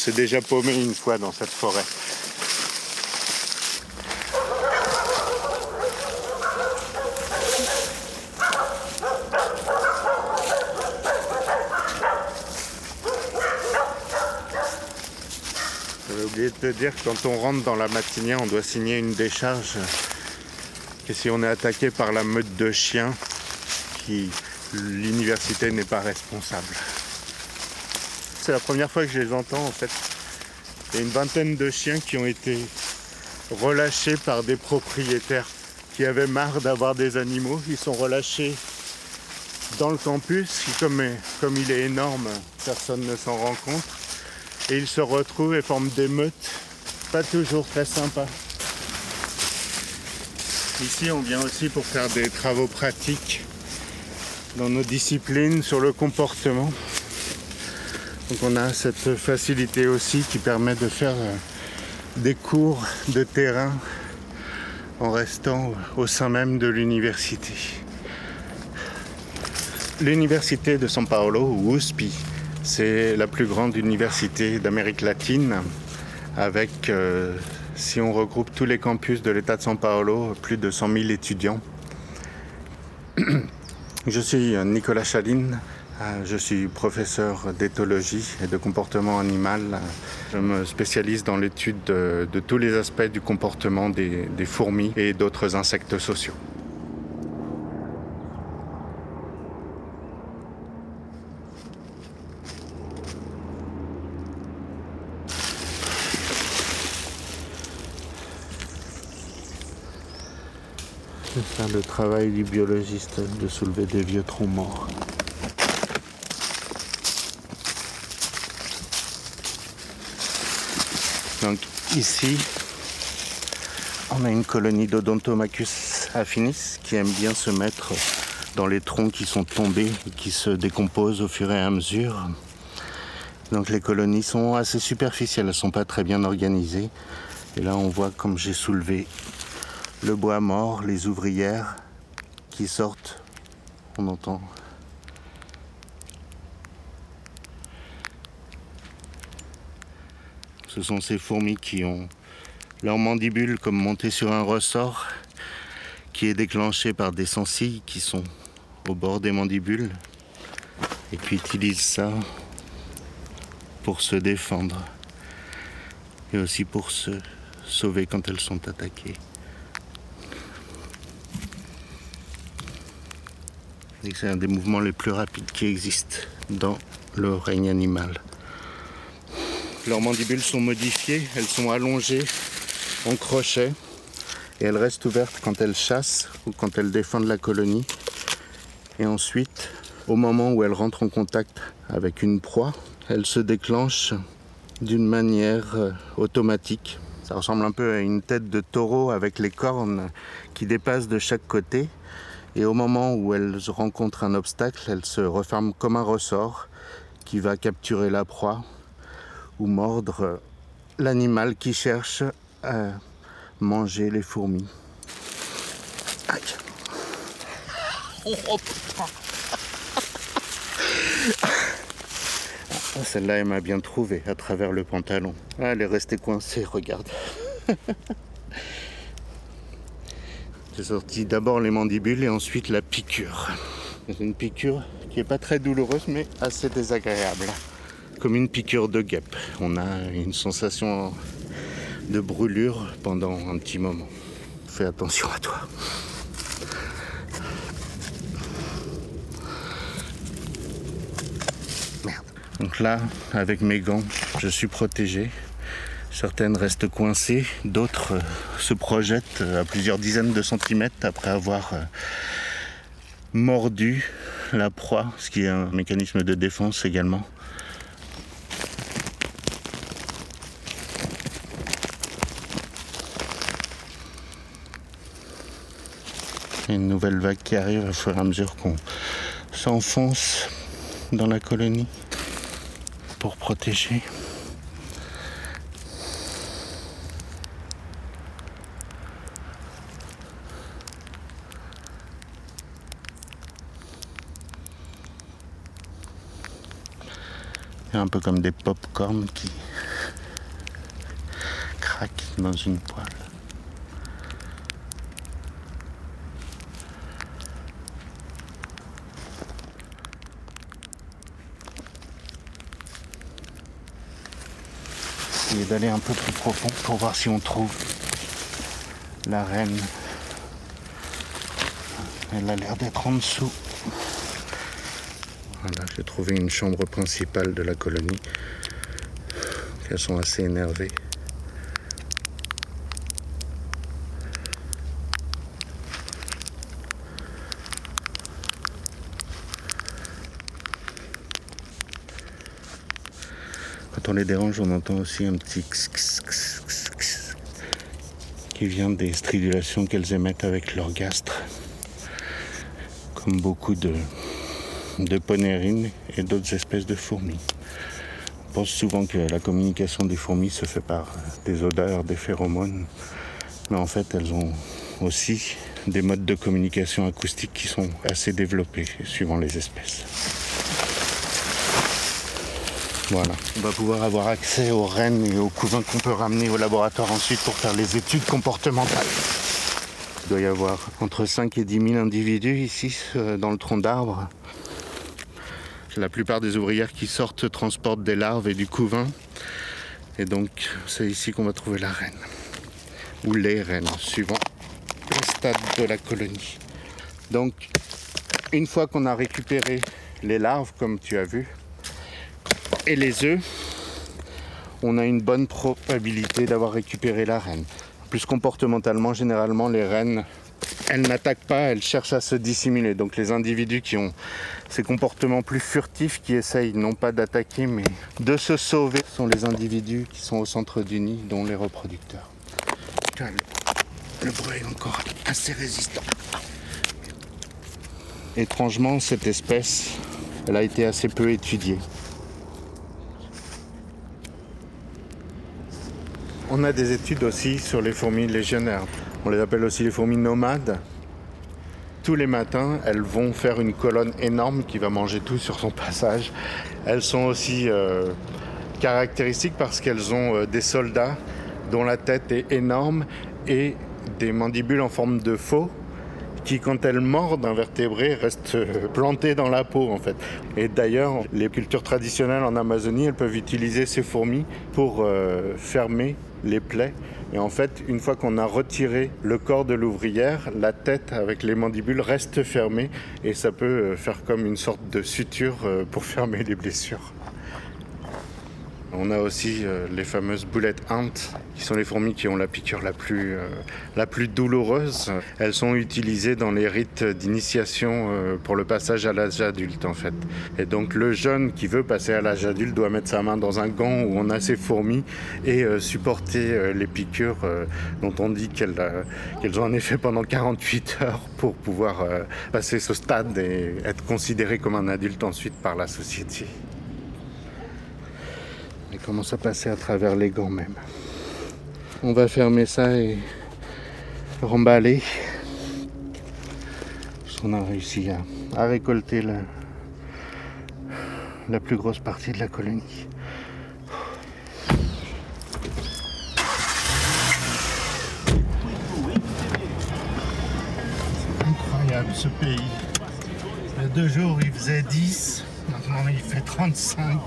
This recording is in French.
s'est déjà paumé une fois dans cette forêt. J'avais oublié de te dire que quand on rentre dans la matinée, on doit signer une décharge. Et si on est attaqué par la meute de chiens, qui l'université n'est pas responsable. C'est la première fois que je les entends en fait. Il y a une vingtaine de chiens qui ont été relâchés par des propriétaires qui avaient marre d'avoir des animaux. Ils sont relâchés dans le campus, qui comme, il est énorme, personne ne s'en rend compte. Et ils se retrouvent et forment des meutes, pas toujours très sympas. Ici, on vient aussi pour faire des travaux pratiques dans nos disciplines sur le comportement. Donc on a cette facilité aussi qui permet de faire euh, des cours de terrain en restant au sein même de l'université. L'université de São Paulo, ou USP, c'est la plus grande université d'Amérique latine avec, euh, si on regroupe tous les campus de l'État de São Paulo, plus de 100 000 étudiants. Je suis Nicolas Chaline, je suis professeur d'éthologie et de comportement animal. Je me spécialise dans l'étude de, tous les aspects du comportement des, des fourmis et d'autres insectes sociaux. C'est ça le travail du biologiste, de soulever des vieux troncs morts. Donc ici, on a une colonie d'Odontomachus affinis qui aime bien se mettre dans les troncs qui sont tombés et qui se décomposent au fur et à mesure. Donc les colonies sont assez superficielles, elles ne sont pas très bien organisées. Et là on voit comme j'ai soulevé le bois mort, les ouvrières qui sortent. On entend. Ce sont ces fourmis qui ont leur mandibule comme montée sur un ressort qui est déclenché par des sensilles qui sont au bord des mandibules et qui utilisent ça pour se défendre et aussi pour se sauver quand elles sont attaquées. C'est un des mouvements les plus rapides qui existent dans le règne animal. Leurs mandibules sont modifiées, elles sont allongées en crochet et elles restent ouvertes quand elles chassent ou quand elles défendent la colonie. Et ensuite, au moment où elles rentrent en contact avec une proie, elles se déclenchent d'une manière euh, automatique. Ça ressemble un peu à une tête de taureau avec les cornes qui dépassent de chaque côté. Et au moment où elles rencontrent un obstacle, elles se referment comme un ressort qui va capturer la proie ou mordre l'animal qui cherche à manger les fourmis. Aïe. Ah, Celle-là, elle m'a bien trouvé à travers le pantalon. Ah, elle est restée coincée, regarde. J'ai sorti d'abord les mandibules et ensuite la piqûre. C'est une piqûre qui n'est pas très douloureuse mais assez désagréable. Comme une piqûre de guêpe. On a une sensation de brûlure pendant un petit moment. Fais attention à toi. Merde. Donc là, avec mes gants, je suis protégé. Certaines restent coincées, d'autres euh, se projettent à plusieurs dizaines de centimètres après avoir euh, mordu la proie, ce qui est un mécanisme de défense également. Une nouvelle vague qui arrive au fur et à mesure qu'on s'enfonce dans la colonie pour protéger. un peu comme des pop-corn qui craque dans une poêle. D'aller un peu plus profond pour voir si on trouve la reine. Elle a l'air d'être en dessous. Voilà, j'ai trouvé une chambre principale de la colonie. Elles sont assez énervées. On les dérange, on entend aussi un petit qui vient des stridulations qu'elles émettent avec leur gastre, comme beaucoup de de ponérines et d'autres espèces de fourmis. On pense souvent que la communication des fourmis se fait par des odeurs, des phéromones, mais en fait elles ont aussi des modes de communication acoustique qui sont assez développés suivant les espèces. Voilà. On va pouvoir avoir accès aux rennes et aux couvains qu'on peut ramener au laboratoire ensuite pour faire les études comportementales. Il doit y avoir entre 5 et 10 000 individus ici euh, dans le tronc d'arbre. La plupart des ouvrières qui sortent transportent des larves et du couvain. Et donc c'est ici qu'on va trouver la reine. Ou les reines, suivant le stade de la colonie. Donc une fois qu'on a récupéré les larves, comme tu as vu, et les œufs, on a une bonne probabilité d'avoir récupéré la reine. Plus comportementalement, généralement, les reines elles n'attaquent pas, elles cherchent à se dissimuler. Donc les individus qui ont ces comportements plus furtifs, qui essayent non pas d'attaquer, mais de se sauver, sont les individus qui sont au centre du nid, dont les reproducteurs. Le bruit est encore assez résistant. Étrangement, cette espèce, elle a été assez peu étudiée. On a des études aussi sur les fourmis légionnaires. On les appelle aussi les fourmis nomades. Tous les matins, elles vont faire une colonne énorme qui va manger tout sur son passage. Elles sont aussi euh, caractéristiques parce qu'elles ont euh, des soldats dont la tête est énorme et des mandibules en forme de faux qui, quand elles mordent un vertébré, restent euh, plantées dans la peau en fait. Et d'ailleurs, les cultures traditionnelles en Amazonie, elles peuvent utiliser ces fourmis pour fermer les plaies et en fait, une fois qu'on a retiré le corps de l'ouvrière, la tête avec les mandibules reste fermée et ça peut euh, faire comme une sorte de suture euh, pour fermer les blessures. On a aussi euh, les fameuses bullet ants, qui sont les fourmis qui ont la piqûre la plus, euh, la plus douloureuse. Elles sont utilisées dans les rites d'initiation euh, pour le passage à l'âge adulte, en fait. Et donc, le jeune qui veut passer à l'âge adulte doit mettre sa main dans un gant où on a ces fourmis et supporter les piqûres dont on dit qu'elles ont un effet pendant 48 heures pour pouvoir passer ce stade et être considéré comme un adulte ensuite par la société. Elle commence à passer à travers les gants même. On va fermer ça et remballer. On a réussi à, récolter la, plus grosse partie de la colonie. Incroyable ce pays. Il y a deux jours il faisait 10, maintenant il fait 35.